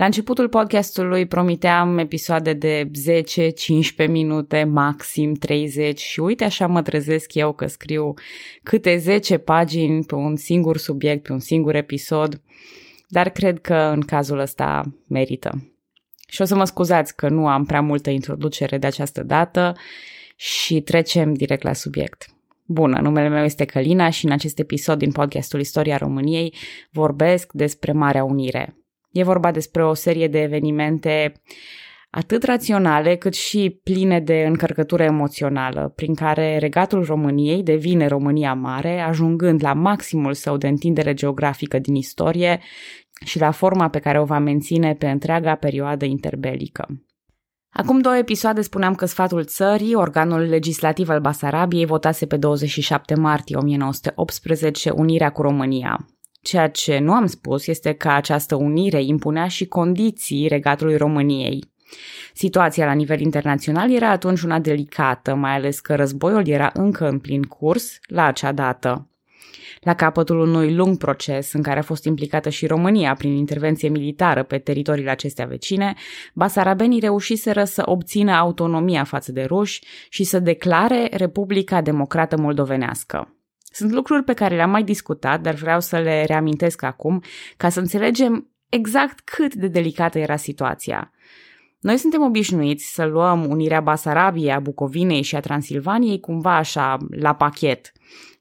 La începutul podcastului promiteam episoade de 10-15 minute, maxim 30 și uite așa mă trezesc eu că scriu câte 10 pagini pe un singur subiect, pe un singur episod, dar cred că în cazul ăsta merită. Și o să mă scuzați că nu am prea multă introducere de această dată și trecem direct la subiect. Bună, numele meu este Călina și în acest episod din podcastul Istoria României vorbesc despre Marea Unire. E vorba despre o serie de evenimente atât raționale cât și pline de încărcătură emoțională, prin care regatul României devine România Mare, ajungând la maximul său de întindere geografică din istorie și la forma pe care o va menține pe întreaga perioadă interbelică. Acum două episoade spuneam că sfatul țării, organul legislativ al Basarabiei, votase pe 27 martie 1918 unirea cu România. Ceea ce nu am spus este că această unire impunea și condiții regatului României. Situația la nivel internațional era atunci una delicată, mai ales că războiul era încă în plin curs la acea dată. La capătul unui lung proces în care a fost implicată și România prin intervenție militară pe teritoriile acestea vecine, basarabenii reușiseră să obțină autonomia față de ruși și să declare Republica Democrată Moldovenească. Sunt lucruri pe care le-am mai discutat, dar vreau să le reamintesc acum ca să înțelegem exact cât de delicată era situația. Noi suntem obișnuiți să luăm unirea Basarabiei, a Bucovinei și a Transilvaniei cumva așa la pachet.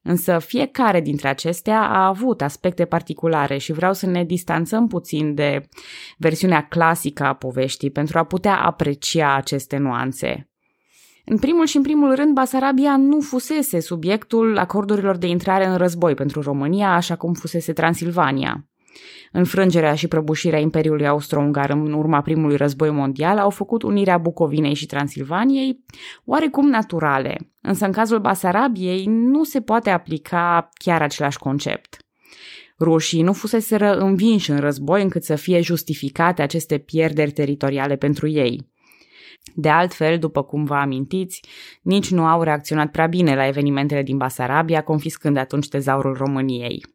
Însă fiecare dintre acestea a avut aspecte particulare și vreau să ne distanțăm puțin de versiunea clasică a poveștii pentru a putea aprecia aceste nuanțe. În primul și în primul rând, Basarabia nu fusese subiectul acordurilor de intrare în război pentru România, așa cum fusese Transilvania. Înfrângerea și prăbușirea Imperiului Austro-Ungar în urma primului război mondial au făcut unirea Bucovinei și Transilvaniei oarecum naturale, însă în cazul Basarabiei nu se poate aplica chiar același concept. Rușii nu fuseseră învinși în război încât să fie justificate aceste pierderi teritoriale pentru ei. De altfel, după cum vă amintiți, nici nu au reacționat prea bine la evenimentele din Basarabia, confiscând atunci tezaurul României.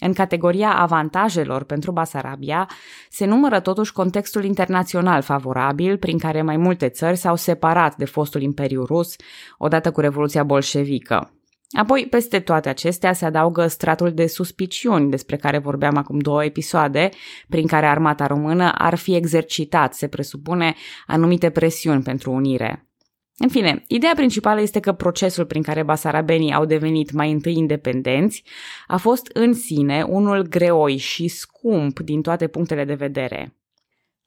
În categoria avantajelor pentru Basarabia se numără totuși contextul internațional favorabil prin care mai multe țări s-au separat de fostul Imperiu Rus odată cu Revoluția Bolșevică. Apoi, peste toate acestea, se adaugă stratul de suspiciuni despre care vorbeam acum două episoade, prin care armata română ar fi exercitat, se presupune, anumite presiuni pentru unire. În fine, ideea principală este că procesul prin care basarabenii au devenit mai întâi independenți a fost în sine unul greoi și scump din toate punctele de vedere.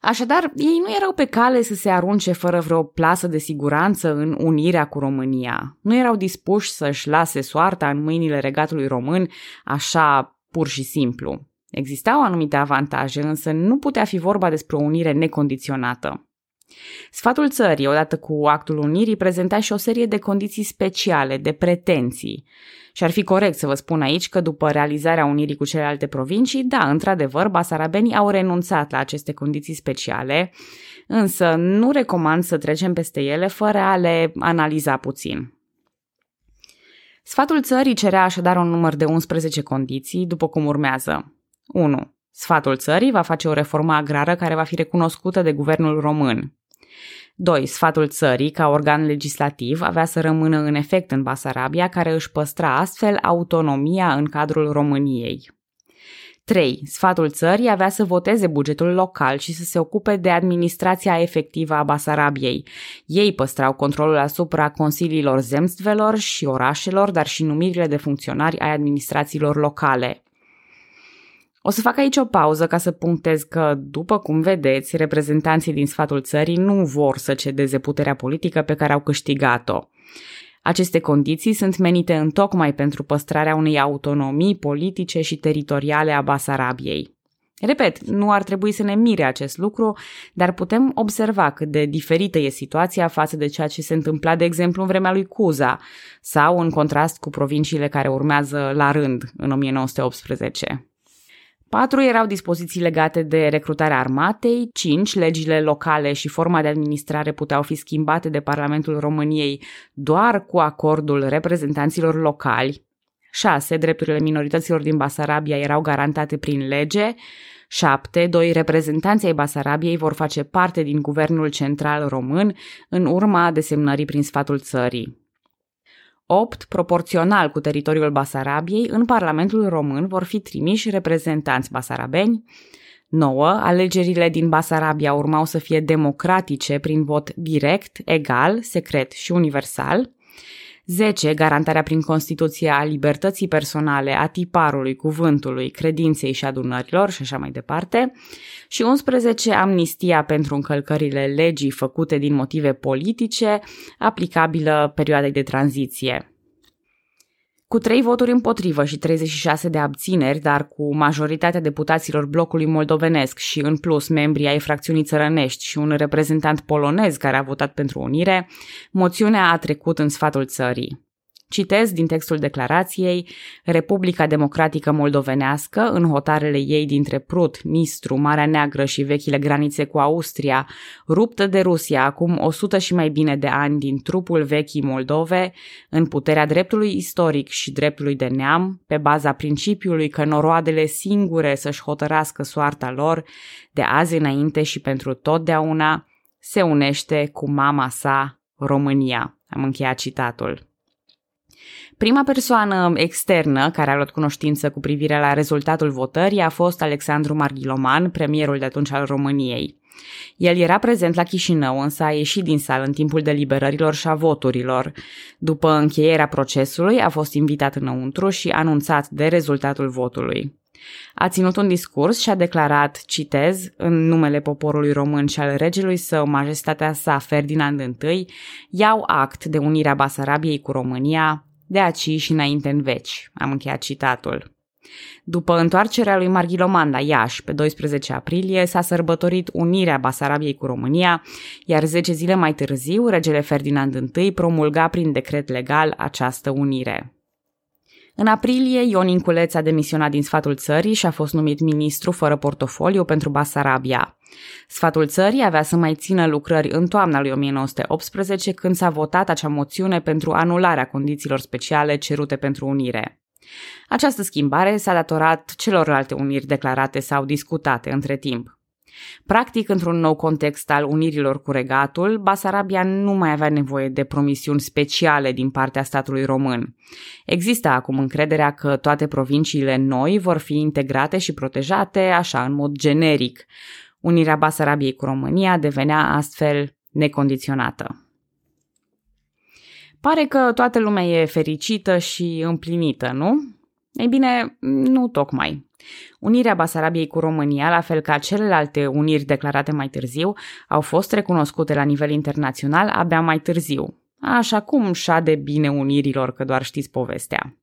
Așadar, ei nu erau pe cale să se arunce fără vreo plasă de siguranță în unirea cu România. Nu erau dispuși să-și lase soarta în mâinile regatului român, așa pur și simplu. Existau anumite avantaje, însă nu putea fi vorba despre o unire necondiționată. Sfatul țării, odată cu actul unirii, prezenta și o serie de condiții speciale, de pretenții. Și ar fi corect să vă spun aici că după realizarea unirii cu celelalte provincii, da, într-adevăr, basarabenii au renunțat la aceste condiții speciale, însă nu recomand să trecem peste ele fără a le analiza puțin. Sfatul țării cerea așadar un număr de 11 condiții, după cum urmează. 1. Sfatul țării va face o reformă agrară care va fi recunoscută de guvernul român. 2. Sfatul țării, ca organ legislativ, avea să rămână în efect în Basarabia, care își păstra astfel autonomia în cadrul României. 3. Sfatul țării avea să voteze bugetul local și să se ocupe de administrația efectivă a Basarabiei. Ei păstrau controlul asupra consiliilor zemstvelor și orașelor, dar și numirile de funcționari ai administrațiilor locale. O să fac aici o pauză ca să punctez că, după cum vedeți, reprezentanții din sfatul țării nu vor să cedeze puterea politică pe care au câștigat-o. Aceste condiții sunt menite întocmai pentru păstrarea unei autonomii politice și teritoriale a Basarabiei. Repet, nu ar trebui să ne mire acest lucru, dar putem observa cât de diferită e situația față de ceea ce se întâmpla, de exemplu, în vremea lui Cuza sau în contrast cu provinciile care urmează la rând în 1918. 4 erau dispoziții legate de recrutarea armatei, 5 legile locale și forma de administrare puteau fi schimbate de Parlamentul României doar cu acordul reprezentanților locali, 6 drepturile minorităților din Basarabia erau garantate prin lege, 7. Doi reprezentanți ai Basarabiei vor face parte din guvernul central român în urma desemnării prin sfatul țării. 8. Proporțional cu teritoriul Basarabiei, în Parlamentul Român vor fi trimiși reprezentanți basarabeni. 9. Alegerile din Basarabia urmau să fie democratice prin vot direct, egal, secret și universal. 10. Garantarea prin Constituție a libertății personale, a tiparului, cuvântului, credinței și adunărilor și așa mai departe. Și 11. Amnistia pentru încălcările legii făcute din motive politice, aplicabilă perioadei de tranziție. Cu trei voturi împotrivă și 36 de abțineri, dar cu majoritatea deputaților blocului moldovenesc și în plus membrii ai fracțiunii țărănești și un reprezentant polonez care a votat pentru unire, moțiunea a trecut în sfatul țării. Citez din textul declarației, Republica Democratică Moldovenească, în hotarele ei dintre Prut, Nistru, Marea Neagră și vechile granițe cu Austria, ruptă de Rusia acum 100 și mai bine de ani din trupul vechii Moldove, în puterea dreptului istoric și dreptului de neam, pe baza principiului că noroadele singure să-și hotărască soarta lor, de azi înainte și pentru totdeauna, se unește cu mama sa, România. Am încheiat citatul. Prima persoană externă care a luat cunoștință cu privire la rezultatul votării a fost Alexandru Marghiloman, premierul de atunci al României. El era prezent la Chișinău, însă a ieșit din sală în timpul deliberărilor și a voturilor. După încheierea procesului, a fost invitat înăuntru și anunțat de rezultatul votului. A ținut un discurs și a declarat, citez, în numele poporului român și al regelui său, majestatea sa Ferdinand I, iau act de unirea Basarabiei cu România, de aici și înainte în veci. Am încheiat citatul. După întoarcerea lui Marghiloman la Iași pe 12 aprilie, s-a sărbătorit unirea Basarabiei cu România, iar 10 zile mai târziu, regele Ferdinand I promulga prin decret legal această unire. În aprilie, Ion Inculeț a demisionat din sfatul țării și a fost numit ministru fără portofoliu pentru Basarabia. Sfatul țării avea să mai țină lucrări în toamna lui 1918 când s-a votat acea moțiune pentru anularea condițiilor speciale cerute pentru unire. Această schimbare s-a datorat celorlalte uniri declarate sau discutate între timp. Practic, într-un nou context al unirilor cu regatul, Basarabia nu mai avea nevoie de promisiuni speciale din partea statului român. Există acum încrederea că toate provinciile noi vor fi integrate și protejate așa în mod generic. Unirea Basarabiei cu România devenea astfel necondiționată. Pare că toată lumea e fericită și împlinită, nu? Ei bine, nu tocmai. Unirea Basarabiei cu România, la fel ca celelalte uniri declarate mai târziu, au fost recunoscute la nivel internațional abia mai târziu. Așa cum de bine unirilor, că doar știți povestea.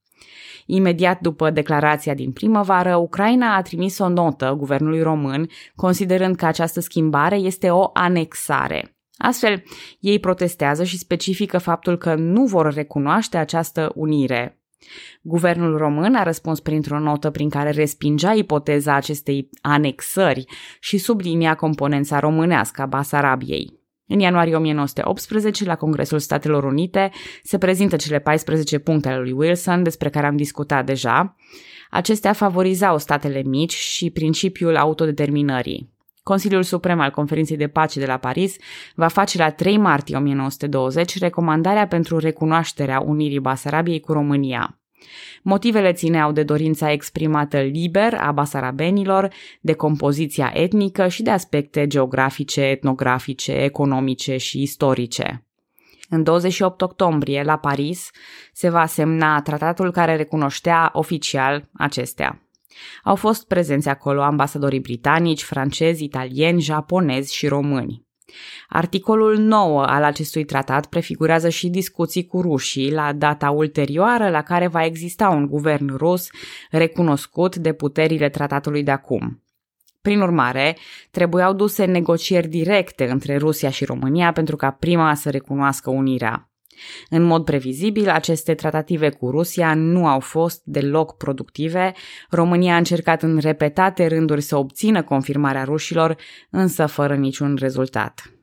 Imediat după declarația din primăvară, Ucraina a trimis o notă guvernului român, considerând că această schimbare este o anexare. Astfel, ei protestează și specifică faptul că nu vor recunoaște această unire, Guvernul român a răspuns printr-o notă prin care respingea ipoteza acestei anexări și sublinia componența românească a Basarabiei. În ianuarie 1918, la Congresul Statelor Unite, se prezintă cele 14 puncte ale lui Wilson, despre care am discutat deja. Acestea favorizau statele mici și principiul autodeterminării. Consiliul Suprem al Conferinței de Pace de la Paris va face la 3 martie 1920 recomandarea pentru recunoașterea unirii Basarabiei cu România. Motivele țineau de dorința exprimată liber a basarabenilor, de compoziția etnică și de aspecte geografice, etnografice, economice și istorice. În 28 octombrie, la Paris, se va semna tratatul care recunoștea oficial acestea. Au fost prezenți acolo ambasadorii britanici, francezi, italieni, japonezi și români. Articolul 9 al acestui tratat prefigurează și discuții cu rușii la data ulterioară la care va exista un guvern rus recunoscut de puterile tratatului de acum. Prin urmare, trebuiau duse negocieri directe între Rusia și România pentru ca prima să recunoască unirea. În mod previzibil, aceste tratative cu Rusia nu au fost deloc productive. România a încercat în repetate rânduri să obțină confirmarea rușilor, însă fără niciun rezultat.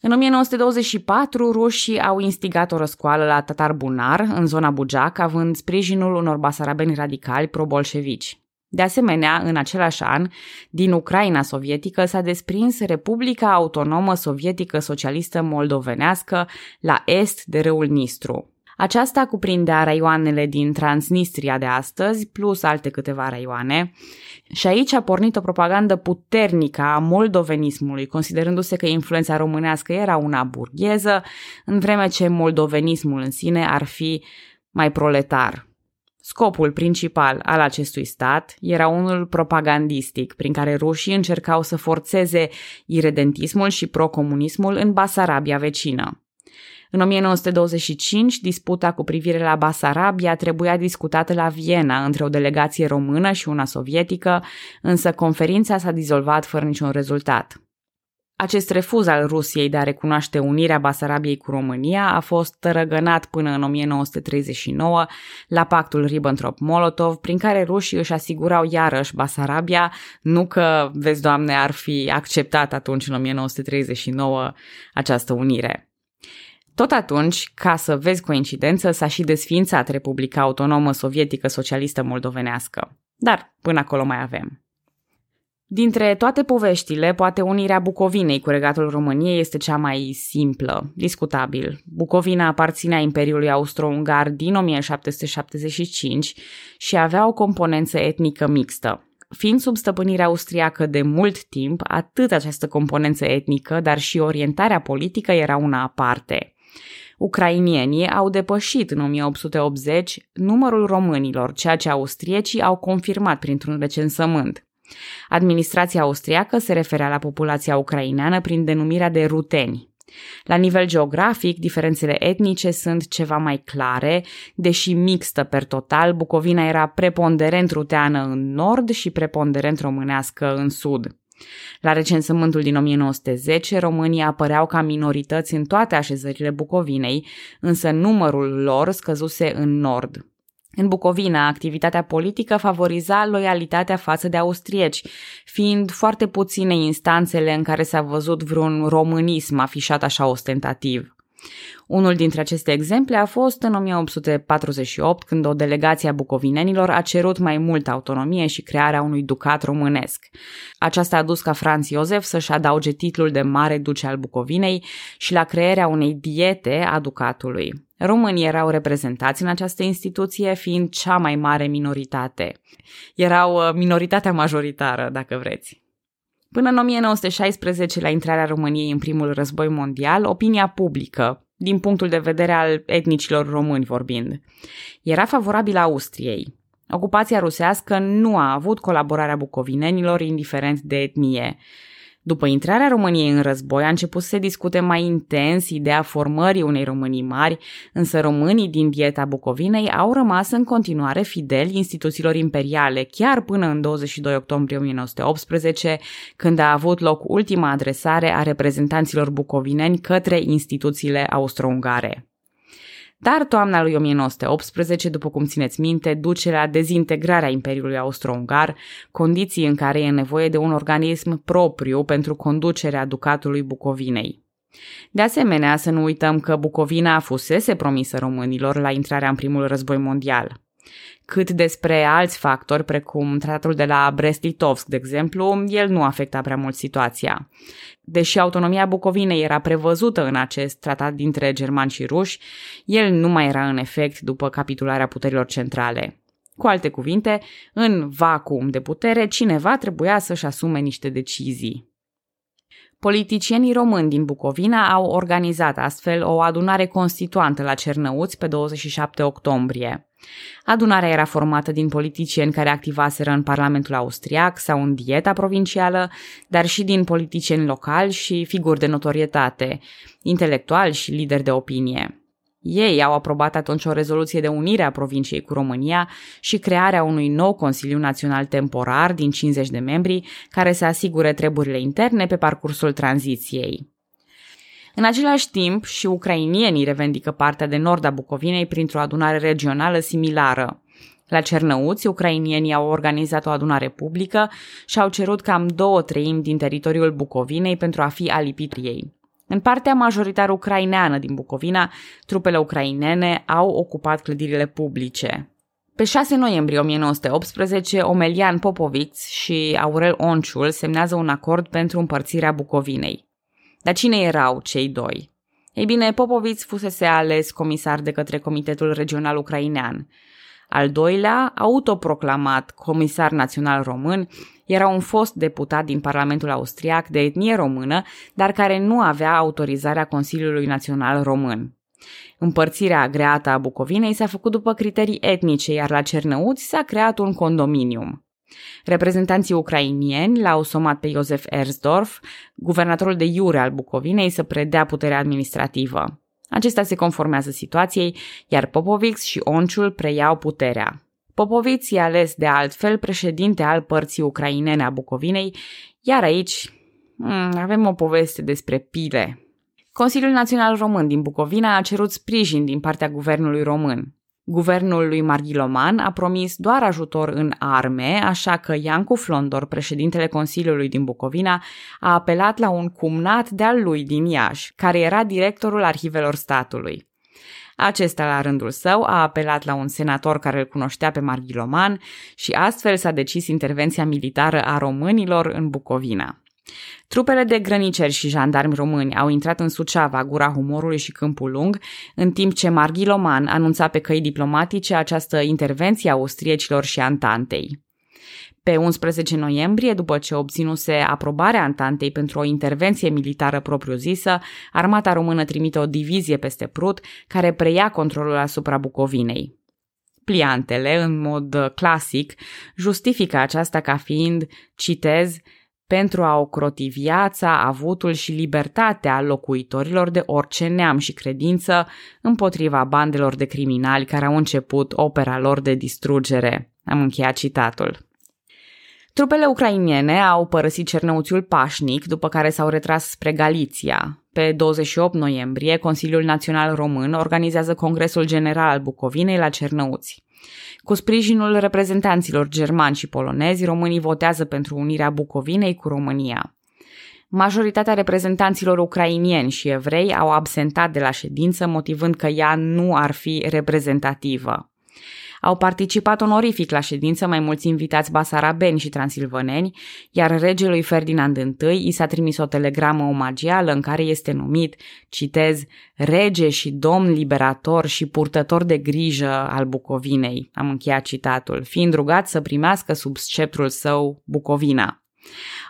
În 1924, rușii au instigat o răscoală la Tatar Bunar, în zona Bujac, având sprijinul unor basarabeni radicali pro-bolșevici. De asemenea, în același an, din Ucraina sovietică s-a desprins Republica Autonomă Sovietică Socialistă Moldovenească la est de râul Nistru. Aceasta cuprindea raioanele din Transnistria de astăzi, plus alte câteva raioane, și aici a pornit o propagandă puternică a moldovenismului, considerându-se că influența românească era una burgheză, în vreme ce moldovenismul în sine ar fi mai proletar. Scopul principal al acestui stat era unul propagandistic, prin care rușii încercau să forțeze iredentismul și procomunismul în Basarabia vecină. În 1925, disputa cu privire la Basarabia trebuia discutată la Viena între o delegație română și una sovietică, însă conferința s-a dizolvat fără niciun rezultat. Acest refuz al Rusiei de a recunoaște unirea Basarabiei cu România a fost tărăgănat până în 1939 la pactul Ribbentrop-Molotov, prin care rușii își asigurau iarăși Basarabia, nu că, vezi doamne, ar fi acceptat atunci în 1939 această unire. Tot atunci, ca să vezi coincidență, s-a și desfințat Republica Autonomă Sovietică Socialistă Moldovenească. Dar până acolo mai avem. Dintre toate poveștile, poate unirea Bucovinei cu regatul României este cea mai simplă, discutabil. Bucovina aparținea Imperiului Austro-Ungar din 1775 și avea o componență etnică mixtă. Fiind sub stăpânirea austriacă de mult timp, atât această componență etnică, dar și orientarea politică era una aparte. Ucrainienii au depășit în 1880 numărul românilor, ceea ce austriecii au confirmat printr-un recensământ. Administrația austriacă se referea la populația ucraineană prin denumirea de ruteni. La nivel geografic, diferențele etnice sunt ceva mai clare, deși mixtă per total, Bucovina era preponderent ruteană în nord și preponderent românească în sud. La recensământul din 1910, românii apăreau ca minorități în toate așezările Bucovinei, însă numărul lor scăzuse în nord. În Bucovina, activitatea politică favoriza loialitatea față de austrieci, fiind foarte puține instanțele în care s-a văzut vreun românism afișat așa ostentativ. Unul dintre aceste exemple a fost în 1848, când o delegație a bucovinenilor a cerut mai multă autonomie și crearea unui ducat românesc. Aceasta a dus ca Franz Iosef să-și adauge titlul de Mare Duce al Bucovinei și la crearea unei diete a ducatului. Românii erau reprezentați în această instituție, fiind cea mai mare minoritate. Erau uh, minoritatea majoritară, dacă vreți. Până în 1916, la intrarea României în primul război mondial, opinia publică, din punctul de vedere al etnicilor români vorbind, era favorabilă Austriei. Ocupația rusească nu a avut colaborarea bucovinenilor indiferent de etnie. După intrarea României în război, a început să se discute mai intens ideea formării unei Românii mari, însă românii din dieta Bucovinei au rămas în continuare fideli instituțiilor imperiale, chiar până în 22 octombrie 1918, când a avut loc ultima adresare a reprezentanților bucovineni către instituțiile austro-ungare. Dar toamna lui 1918, după cum țineți minte, duce la dezintegrarea Imperiului Austro-Ungar, condiții în care e nevoie de un organism propriu pentru conducerea Ducatului Bucovinei. De asemenea, să nu uităm că Bucovina fusese promisă românilor la intrarea în primul război mondial cât despre alți factori, precum tratatul de la Brest-Litovsk, de exemplu, el nu afecta prea mult situația. Deși autonomia Bucovinei era prevăzută în acest tratat dintre germani și ruși, el nu mai era în efect după capitularea puterilor centrale. Cu alte cuvinte, în vacuum de putere, cineva trebuia să-și asume niște decizii. Politicienii români din Bucovina au organizat astfel o adunare constituantă la Cernăuți pe 27 octombrie. Adunarea era formată din politicieni care activaseră în Parlamentul Austriac sau în dieta provincială, dar și din politicieni locali și figuri de notorietate, intelectuali și lideri de opinie. Ei au aprobat atunci o rezoluție de unire a provinciei cu România și crearea unui nou Consiliu Național temporar din 50 de membri care să asigure treburile interne pe parcursul tranziției. În același timp, și ucrainienii revendică partea de nord a Bucovinei printr-o adunare regională similară. La Cernăuți, ucrainienii au organizat o adunare publică și au cerut cam două treimi din teritoriul Bucovinei pentru a fi alipit ei. În partea majoritar ucraineană din Bucovina, trupele ucrainene au ocupat clădirile publice. Pe 6 noiembrie 1918, Omelian Popoviț și Aurel Onciul semnează un acord pentru împărțirea Bucovinei. Dar cine erau cei doi? Ei bine, Popoviț fusese ales comisar de către Comitetul Regional Ucrainean. Al doilea, autoproclamat comisar național român, era un fost deputat din Parlamentul Austriac de etnie română, dar care nu avea autorizarea Consiliului Național Român. Împărțirea agreată a Bucovinei s-a făcut după criterii etnice, iar la Cernăuți s-a creat un condominium. Reprezentanții ucrainieni l-au somat pe Iosef Ersdorf, guvernatorul de iure al Bucovinei, să predea puterea administrativă. Acesta se conformează situației, iar Popovix și Onciul preiau puterea. Popoviț e ales de altfel președinte al părții ucrainene a Bucovinei, iar aici hmm, avem o poveste despre pile. Consiliul Național Român din Bucovina a cerut sprijin din partea guvernului român. Guvernul lui Marghiloman a promis doar ajutor în arme, așa că Iancu Flondor, președintele Consiliului din Bucovina, a apelat la un cumnat de-al lui din Iași, care era directorul arhivelor statului. Acesta, la rândul său, a apelat la un senator care îl cunoștea pe Marghiloman și astfel s-a decis intervenția militară a românilor în Bucovina. Trupele de grăniceri și jandarmi români au intrat în Suceava, Gura Humorului și Câmpul Lung, în timp ce Marghiloman anunța pe căi diplomatice această intervenție a austriecilor și Antantei. Pe 11 noiembrie, după ce obținuse aprobarea Antantei pentru o intervenție militară propriu-zisă, armata română trimite o divizie peste Prut, care preia controlul asupra Bucovinei. Pliantele, în mod clasic, justifică aceasta ca fiind, citez, pentru a ocroti viața, avutul și libertatea locuitorilor de orice neam și credință împotriva bandelor de criminali care au început opera lor de distrugere. Am încheiat citatul. Trupele ucrainiene au părăsit Cernăuțiul pașnic, după care s-au retras spre Galiția. Pe 28 noiembrie, Consiliul Național Român organizează Congresul General al Bucovinei la Cernăuți. Cu sprijinul reprezentanților germani și polonezi, românii votează pentru unirea Bucovinei cu România. Majoritatea reprezentanților ucrainieni și evrei au absentat de la ședință, motivând că ea nu ar fi reprezentativă. Au participat onorific la ședință mai mulți invitați basarabeni și transilvaneni, iar regelui Ferdinand I i s-a trimis o telegramă omagială în care este numit, citez, rege și domn liberator și purtător de grijă al Bucovinei, am încheiat citatul, fiind rugat să primească sub sceptrul său Bucovina.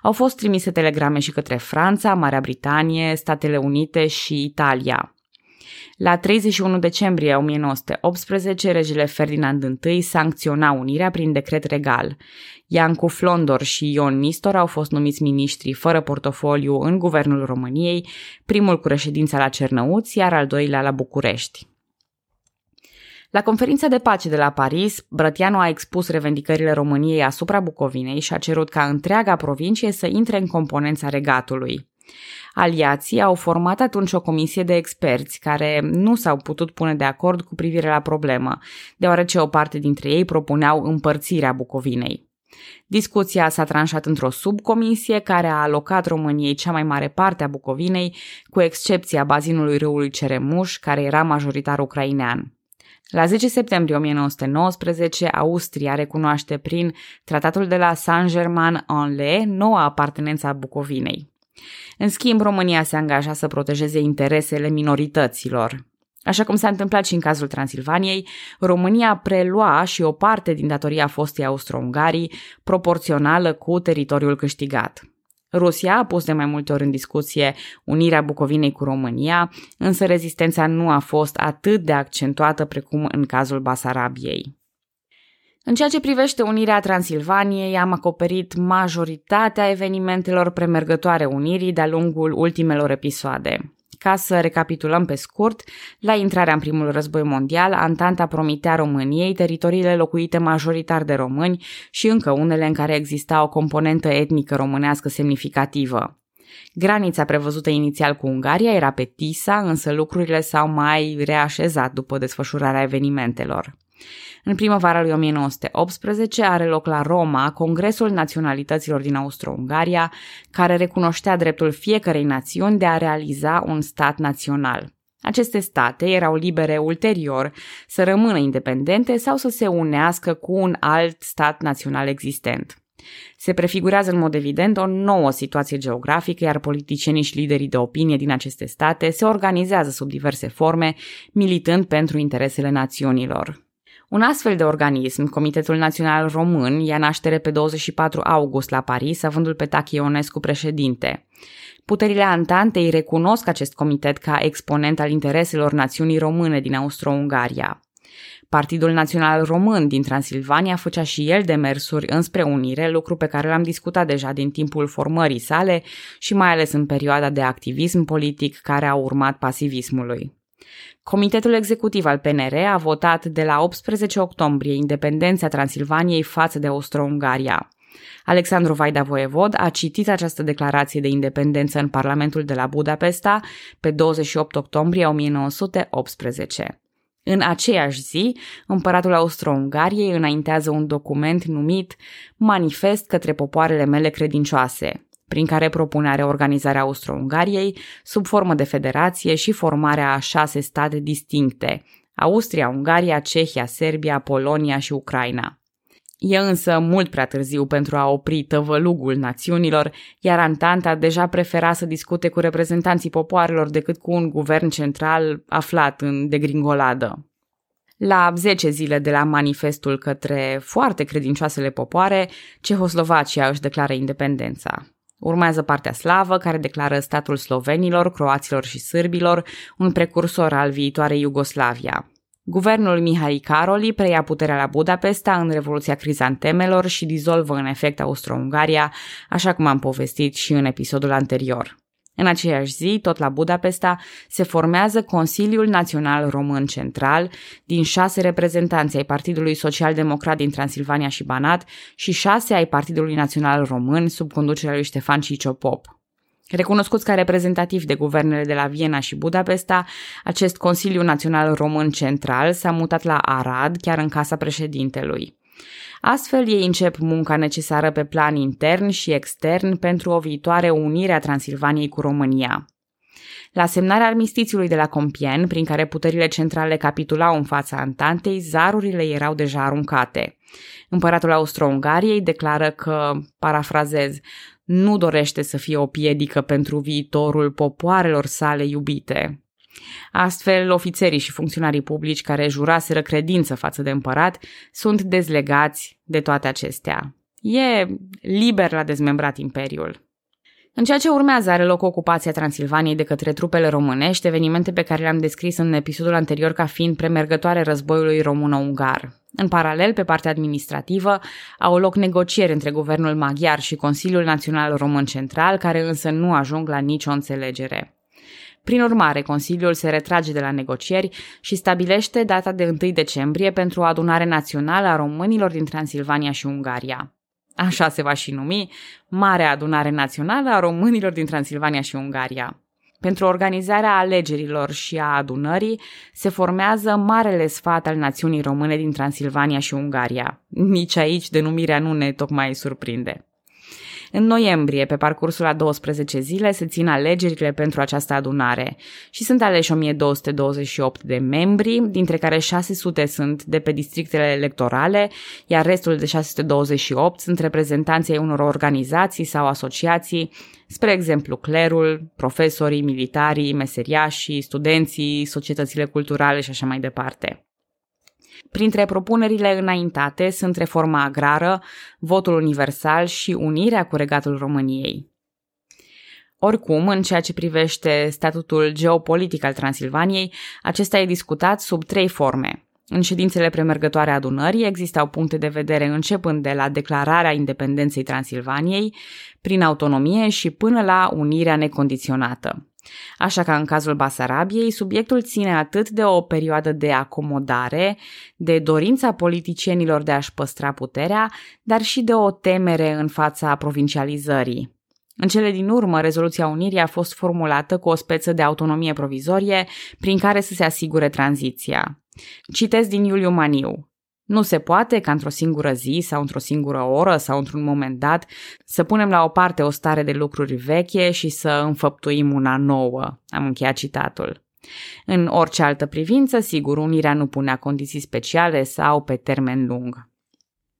Au fost trimise telegrame și către Franța, Marea Britanie, Statele Unite și Italia. La 31 decembrie 1918, regele Ferdinand I sancționa unirea prin decret regal. Iancu Flondor și Ion Nistor au fost numiți miniștri fără portofoliu în guvernul României, primul cu reședința la Cernăuți, iar al doilea la București. La conferința de pace de la Paris, Brătianu a expus revendicările României asupra Bucovinei și a cerut ca întreaga provincie să intre în componența regatului. Aliații au format atunci o comisie de experți care nu s-au putut pune de acord cu privire la problemă, deoarece o parte dintre ei propuneau împărțirea Bucovinei. Discuția s-a tranșat într-o subcomisie care a alocat României cea mai mare parte a Bucovinei, cu excepția bazinului râului Ceremuș, care era majoritar ucrainean. La 10 septembrie 1919, Austria recunoaște prin Tratatul de la Saint-Germain-en-Laye noua apartenență a Bucovinei. În schimb, România se angaja să protejeze interesele minorităților. Așa cum s-a întâmplat și în cazul Transilvaniei, România prelua și o parte din datoria fostei Austro-Ungarii, proporțională cu teritoriul câștigat. Rusia a pus de mai multe ori în discuție unirea Bucovinei cu România, însă rezistența nu a fost atât de accentuată precum în cazul Basarabiei. În ceea ce privește unirea Transilvaniei, am acoperit majoritatea evenimentelor premergătoare unirii de-a lungul ultimelor episoade. Ca să recapitulăm pe scurt, la intrarea în primul război mondial, Antanta promitea României teritoriile locuite majoritar de români și încă unele în care exista o componentă etnică românească semnificativă. Granița prevăzută inițial cu Ungaria era pe Tisa, însă lucrurile s-au mai reașezat după desfășurarea evenimentelor. În primăvara lui 1918 are loc la Roma Congresul Naționalităților din Austro-Ungaria, care recunoștea dreptul fiecarei națiuni de a realiza un stat național. Aceste state erau libere ulterior să rămână independente sau să se unească cu un alt stat național existent. Se prefigurează în mod evident o nouă situație geografică, iar politicienii și liderii de opinie din aceste state se organizează sub diverse forme, militând pentru interesele națiunilor. Un astfel de organism, Comitetul Național Român, ia naștere pe 24 august la Paris, avându-l pe Tachi Ionescu președinte. Puterile Antantei recunosc acest comitet ca exponent al intereselor națiunii române din Austro-Ungaria. Partidul Național Român din Transilvania făcea și el demersuri înspre unire, lucru pe care l-am discutat deja din timpul formării sale și mai ales în perioada de activism politic care a urmat pasivismului. Comitetul executiv al PNR a votat de la 18 octombrie independența Transilvaniei față de Austro-Ungaria. Alexandru Vaida Voievod a citit această declarație de independență în Parlamentul de la Budapesta pe 28 octombrie 1918. În aceeași zi, împăratul Austro-Ungariei înaintează un document numit Manifest către popoarele mele credincioase, prin care propune reorganizarea Austro-Ungariei sub formă de federație și formarea a șase state distincte, Austria, Ungaria, Cehia, Serbia, Polonia și Ucraina. E însă mult prea târziu pentru a opri tăvălugul națiunilor, iar Antanta deja prefera să discute cu reprezentanții popoarelor decât cu un guvern central aflat în degringoladă. La 10 zile de la manifestul către foarte credincioasele popoare, Cehoslovacia își declară independența. Urmează partea slavă, care declară statul slovenilor, croaților și sârbilor, un precursor al viitoarei Iugoslavia. Guvernul Mihai Caroli preia puterea la Budapesta în Revoluția Crizantemelor și dizolvă în efect Austro-Ungaria, așa cum am povestit și în episodul anterior. În aceeași zi, tot la Budapesta, se formează Consiliul Național Român Central din șase reprezentanți ai Partidului Social Democrat din Transilvania și Banat și șase ai Partidului Național Român sub conducerea lui Ștefan Ciciopop. Recunoscuți ca reprezentativ de guvernele de la Viena și Budapesta, acest Consiliu Național Român Central s-a mutat la Arad, chiar în casa președintelui. Astfel, ei încep munca necesară pe plan intern și extern pentru o viitoare unire a Transilvaniei cu România. La semnarea armistițiului de la Compien, prin care puterile centrale capitulau în fața Antantei, zarurile erau deja aruncate. Împăratul Austro-Ungariei declară că, parafrazez, nu dorește să fie o piedică pentru viitorul popoarelor sale iubite. Astfel, ofițerii și funcționarii publici care juraseră credință față de împărat sunt dezlegați de toate acestea. E liber la dezmembrat imperiul. În ceea ce urmează are loc ocupația Transilvaniei de către trupele românești, evenimente pe care le-am descris în episodul anterior ca fiind premergătoare războiului româno-ungar. În paralel, pe partea administrativă, au loc negocieri între guvernul maghiar și Consiliul Național Român Central, care însă nu ajung la nicio înțelegere. Prin urmare, Consiliul se retrage de la negocieri și stabilește data de 1 decembrie pentru o adunare națională a românilor din Transilvania și Ungaria. Așa se va și numi Marea Adunare Națională a Românilor din Transilvania și Ungaria. Pentru organizarea alegerilor și a adunării se formează Marele Sfat al Națiunii Române din Transilvania și Ungaria. Nici aici denumirea nu ne tocmai surprinde. În noiembrie, pe parcursul a 12 zile, se țin alegerile pentru această adunare și sunt aleși 1228 de membri, dintre care 600 sunt de pe districtele electorale, iar restul de 628 sunt reprezentanții ai unor organizații sau asociații, spre exemplu clerul, profesorii, militarii, meseriașii, studenții, societățile culturale și așa mai departe. Printre propunerile înaintate sunt reforma agrară, votul universal și unirea cu regatul României. Oricum, în ceea ce privește statutul geopolitic al Transilvaniei, acesta e discutat sub trei forme. În ședințele premergătoare adunării existau puncte de vedere începând de la declararea independenței Transilvaniei, prin autonomie și până la unirea necondiționată. Așa că în cazul Basarabiei, subiectul ține atât de o perioadă de acomodare, de dorința politicienilor de a-și păstra puterea, dar și de o temere în fața provincializării. În cele din urmă, rezoluția Unirii a fost formulată cu o speță de autonomie provizorie prin care să se asigure tranziția. Citez din Iuliu Maniu. Nu se poate ca într-o singură zi sau într-o singură oră sau într-un moment dat să punem la o parte o stare de lucruri veche și să înfăptuim una nouă. Am încheiat citatul. În orice altă privință, sigur, unirea nu punea condiții speciale sau pe termen lung.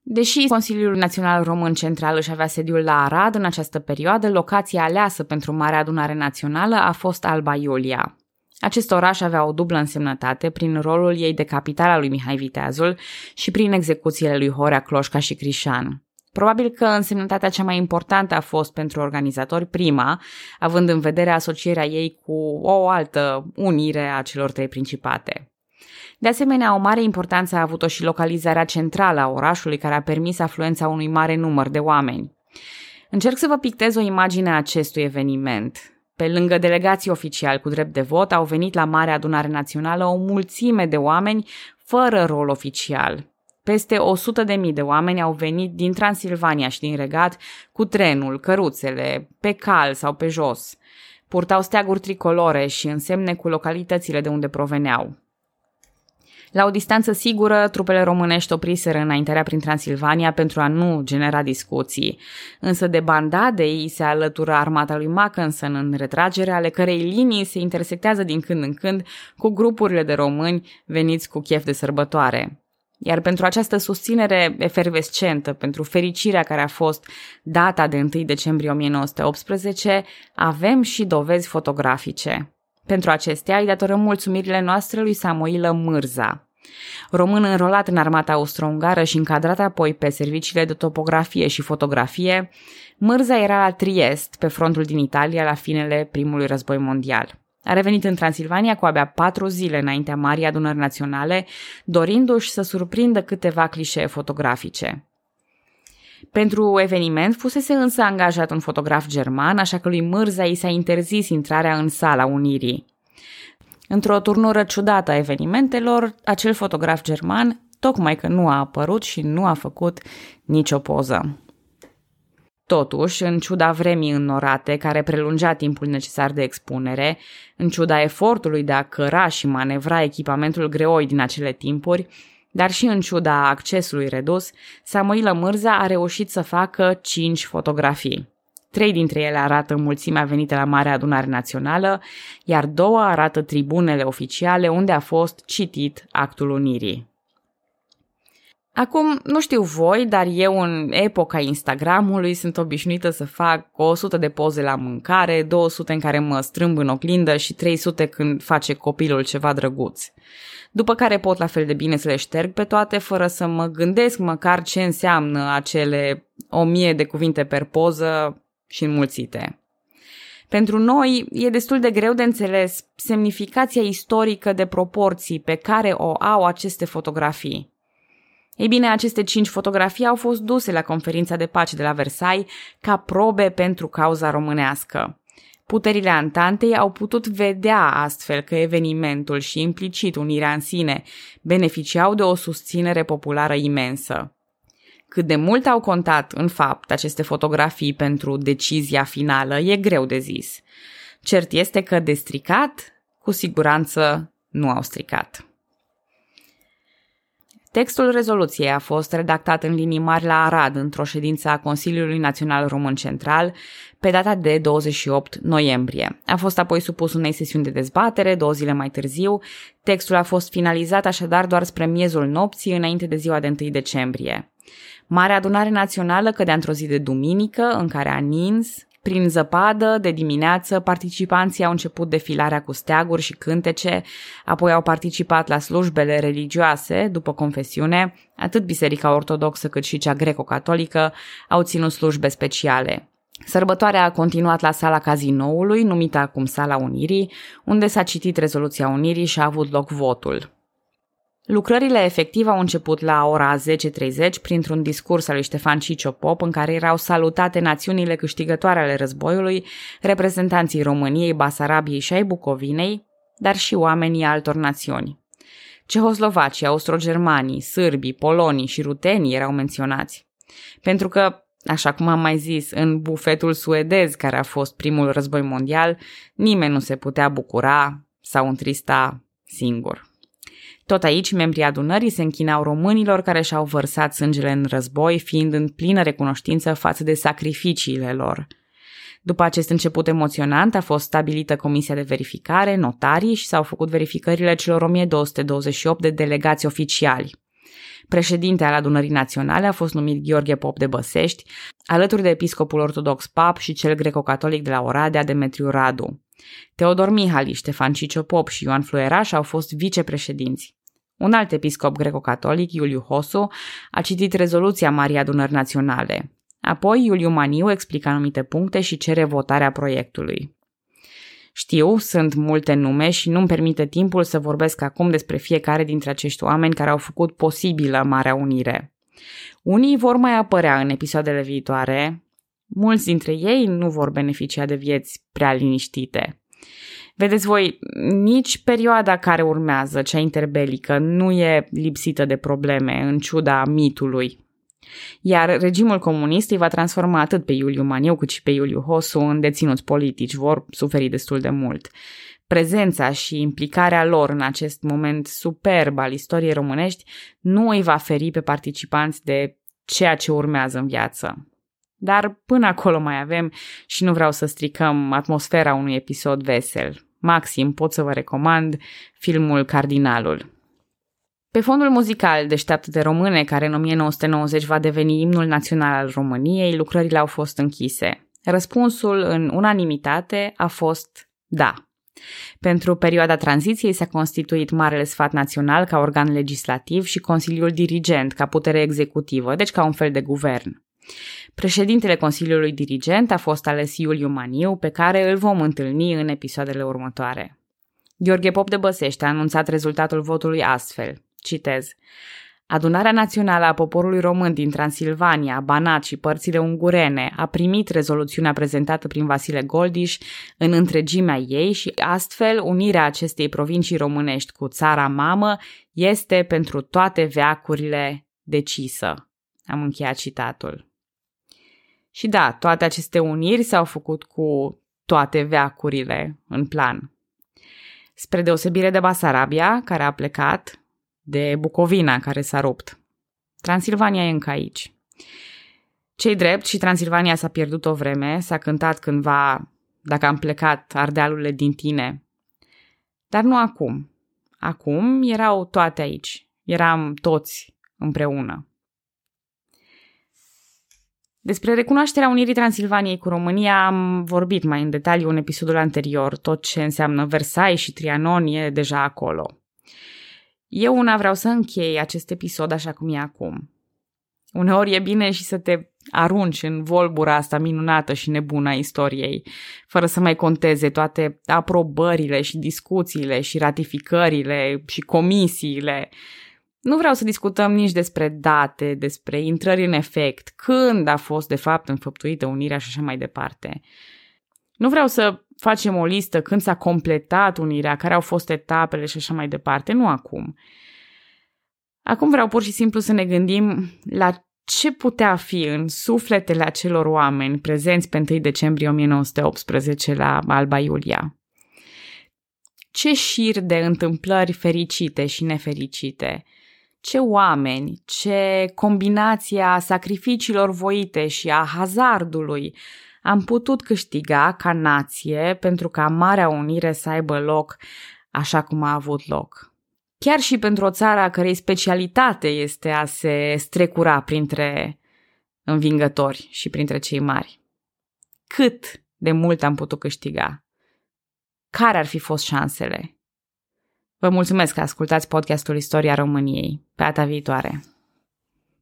Deși Consiliul Național Român Central își avea sediul la Arad în această perioadă, locația aleasă pentru Marea Adunare Națională a fost Alba Iulia. Acest oraș avea o dublă însemnătate prin rolul ei de capital al lui Mihai Viteazul și prin execuțiile lui Horea Cloșca și Crișan. Probabil că însemnătatea cea mai importantă a fost pentru organizatori prima, având în vedere asocierea ei cu o altă unire a celor trei principate. De asemenea, o mare importanță a avut-o și localizarea centrală a orașului, care a permis afluența unui mare număr de oameni. Încerc să vă pictez o imagine a acestui eveniment. Pe lângă delegații oficiali cu drept de vot, au venit la Marea Adunare Națională o mulțime de oameni fără rol oficial. Peste 100 de mii de oameni au venit din Transilvania și din Regat cu trenul, căruțele, pe cal sau pe jos. Purtau steaguri tricolore și însemne cu localitățile de unde proveneau. La o distanță sigură, trupele românești opriseră înaintarea prin Transilvania pentru a nu genera discuții. Însă de bandade îi se alătură armata lui Mackensen în retragere, ale cărei linii se intersectează din când în când cu grupurile de români veniți cu chef de sărbătoare. Iar pentru această susținere efervescentă, pentru fericirea care a fost data de 1 decembrie 1918, avem și dovezi fotografice. Pentru acestea îi datorăm mulțumirile noastre lui Samoilă Mârza, român înrolat în armata austro-ungară și încadrat apoi pe serviciile de topografie și fotografie, Mârza era la Triest, pe frontul din Italia, la finele primului război mondial. A revenit în Transilvania cu abia patru zile înaintea Marii Adunări Naționale, dorindu-și să surprindă câteva clișee fotografice. Pentru eveniment fusese însă angajat un fotograf german, așa că lui Mârza i s-a interzis intrarea în sala Unirii. Într-o turnură ciudată a evenimentelor, acel fotograf german tocmai că nu a apărut și nu a făcut nicio poză. Totuși, în ciuda vremii înnorate, care prelungea timpul necesar de expunere, în ciuda efortului de a căra și manevra echipamentul greoi din acele timpuri, dar și în ciuda accesului redus, Samuilă Mârza a reușit să facă cinci fotografii. Trei dintre ele arată mulțimea venită la Marea Adunare Națională, iar două arată tribunele oficiale unde a fost citit actul unirii. Acum, nu știu voi, dar eu în epoca Instagramului sunt obișnuită să fac 100 de poze la mâncare, 200 în care mă strâmb în oglindă și 300 când face copilul ceva drăguț. După care pot la fel de bine să le șterg pe toate fără să mă gândesc măcar ce înseamnă acele 1000 de cuvinte per poză și înmulțite. Pentru noi e destul de greu de înțeles semnificația istorică de proporții pe care o au aceste fotografii. Ei bine, aceste cinci fotografii au fost duse la conferința de pace de la Versailles ca probe pentru cauza românească. Puterile Antantei au putut vedea astfel că evenimentul și implicit unirea în sine beneficiau de o susținere populară imensă. Cât de mult au contat, în fapt, aceste fotografii pentru decizia finală e greu de zis. Cert este că de stricat, cu siguranță nu au stricat. Textul rezoluției a fost redactat în linii mari la Arad într-o ședință a Consiliului Național Român Central pe data de 28 noiembrie. A fost apoi supus unei sesiuni de dezbatere două zile mai târziu. Textul a fost finalizat așadar doar spre miezul nopții înainte de ziua de 1 decembrie. Marea adunare națională cădea într-o zi de duminică în care a nins, prin zăpadă, de dimineață, participanții au început defilarea cu steaguri și cântece, apoi au participat la slujbele religioase, după confesiune, atât Biserica Ortodoxă cât și cea greco-catolică au ținut slujbe speciale. Sărbătoarea a continuat la sala cazinoului, numită acum Sala Unirii, unde s-a citit rezoluția Unirii și a avut loc votul. Lucrările efective au început la ora 10.30 printr-un discurs al lui Ștefan Ciciopop în care erau salutate națiunile câștigătoare ale războiului, reprezentanții României, Basarabiei și ai Bucovinei, dar și oamenii altor națiuni. Cehoslovacii, austrogermanii, sârbii, polonii și rutenii erau menționați. Pentru că, așa cum am mai zis, în bufetul suedez care a fost primul război mondial, nimeni nu se putea bucura sau întrista singur. Tot aici, membrii adunării se închinau românilor care și-au vărsat sângele în război, fiind în plină recunoștință față de sacrificiile lor. După acest început emoționant a fost stabilită comisia de verificare, notarii și s-au făcut verificările celor 1228 de delegați oficiali. Președinte al adunării naționale a fost numit Gheorghe Pop de Băsești, alături de episcopul ortodox Pap și cel greco-catolic de la Oradea, Demetriu Radu. Teodor Mihali, Ștefan Cicio Pop și Ioan Flueraș au fost vicepreședinți. Un alt episcop greco-catolic, Iuliu Hosu, a citit rezoluția Marii Adunări Naționale. Apoi, Iuliu Maniu explică anumite puncte și cere votarea proiectului. Știu, sunt multe nume și nu-mi permite timpul să vorbesc acum despre fiecare dintre acești oameni care au făcut posibilă Marea Unire. Unii vor mai apărea în episoadele viitoare, mulți dintre ei nu vor beneficia de vieți prea liniștite. Vedeți voi, nici perioada care urmează, cea interbelică, nu e lipsită de probleme, în ciuda mitului. Iar regimul comunist îi va transforma atât pe Iuliu Maniu cât și pe Iuliu Hosu în deținuți politici, vor suferi destul de mult. Prezența și implicarea lor în acest moment superb al istoriei românești nu îi va feri pe participanți de ceea ce urmează în viață. Dar până acolo mai avem și nu vreau să stricăm atmosfera unui episod vesel. Maxim pot să vă recomand filmul Cardinalul. Pe fondul muzical Deșteaptă de române, care în 1990 va deveni imnul național al României, lucrările au fost închise. Răspunsul în unanimitate a fost da. Pentru perioada tranziției s-a constituit Marele Sfat Național ca organ legislativ și Consiliul Dirigent ca putere executivă, deci ca un fel de guvern. Președintele Consiliului Dirigent a fost ales Iuliu Maniu, pe care îl vom întâlni în episoadele următoare. Gheorghe Pop de Băsește a anunțat rezultatul votului astfel. Citez. Adunarea Națională a Poporului Român din Transilvania, Banat și părțile ungurene a primit rezoluțiunea prezentată prin Vasile Goldiș în întregimea ei și astfel unirea acestei provincii românești cu țara mamă este pentru toate veacurile decisă. Am încheiat citatul. Și da, toate aceste uniri s-au făcut cu toate veacurile în plan. Spre deosebire de Basarabia, care a plecat, de Bucovina, care s-a rupt. Transilvania e încă aici. Cei drept și Transilvania s-a pierdut o vreme, s-a cântat cândva dacă am plecat ardealurile din tine. Dar nu acum. Acum erau toate aici. Eram toți împreună. Despre recunoașterea Unirii Transilvaniei cu România am vorbit mai în detaliu în episodul anterior. Tot ce înseamnă Versailles și Trianon e deja acolo. Eu una vreau să închei acest episod așa cum e acum. Uneori e bine și să te arunci în volbura asta minunată și nebună a istoriei, fără să mai conteze toate aprobările și discuțiile și ratificările și comisiile. Nu vreau să discutăm nici despre date, despre intrări în efect, când a fost de fapt înfăptuită unirea și așa mai departe. Nu vreau să facem o listă când s-a completat unirea, care au fost etapele și așa mai departe, nu acum. Acum vreau pur și simplu să ne gândim la ce putea fi în sufletele acelor oameni prezenți pe 1 decembrie 1918 la Alba Iulia. Ce șir de întâmplări fericite și nefericite, ce oameni, ce combinația sacrificiilor voite și a hazardului am putut câștiga ca nație pentru ca Marea Unire să aibă loc așa cum a avut loc. Chiar și pentru o țară a cărei specialitate este a se strecura printre învingători și printre cei mari. Cât de mult am putut câștiga? Care ar fi fost șansele? Vă mulțumesc că ascultați podcastul Istoria României. Pe data viitoare!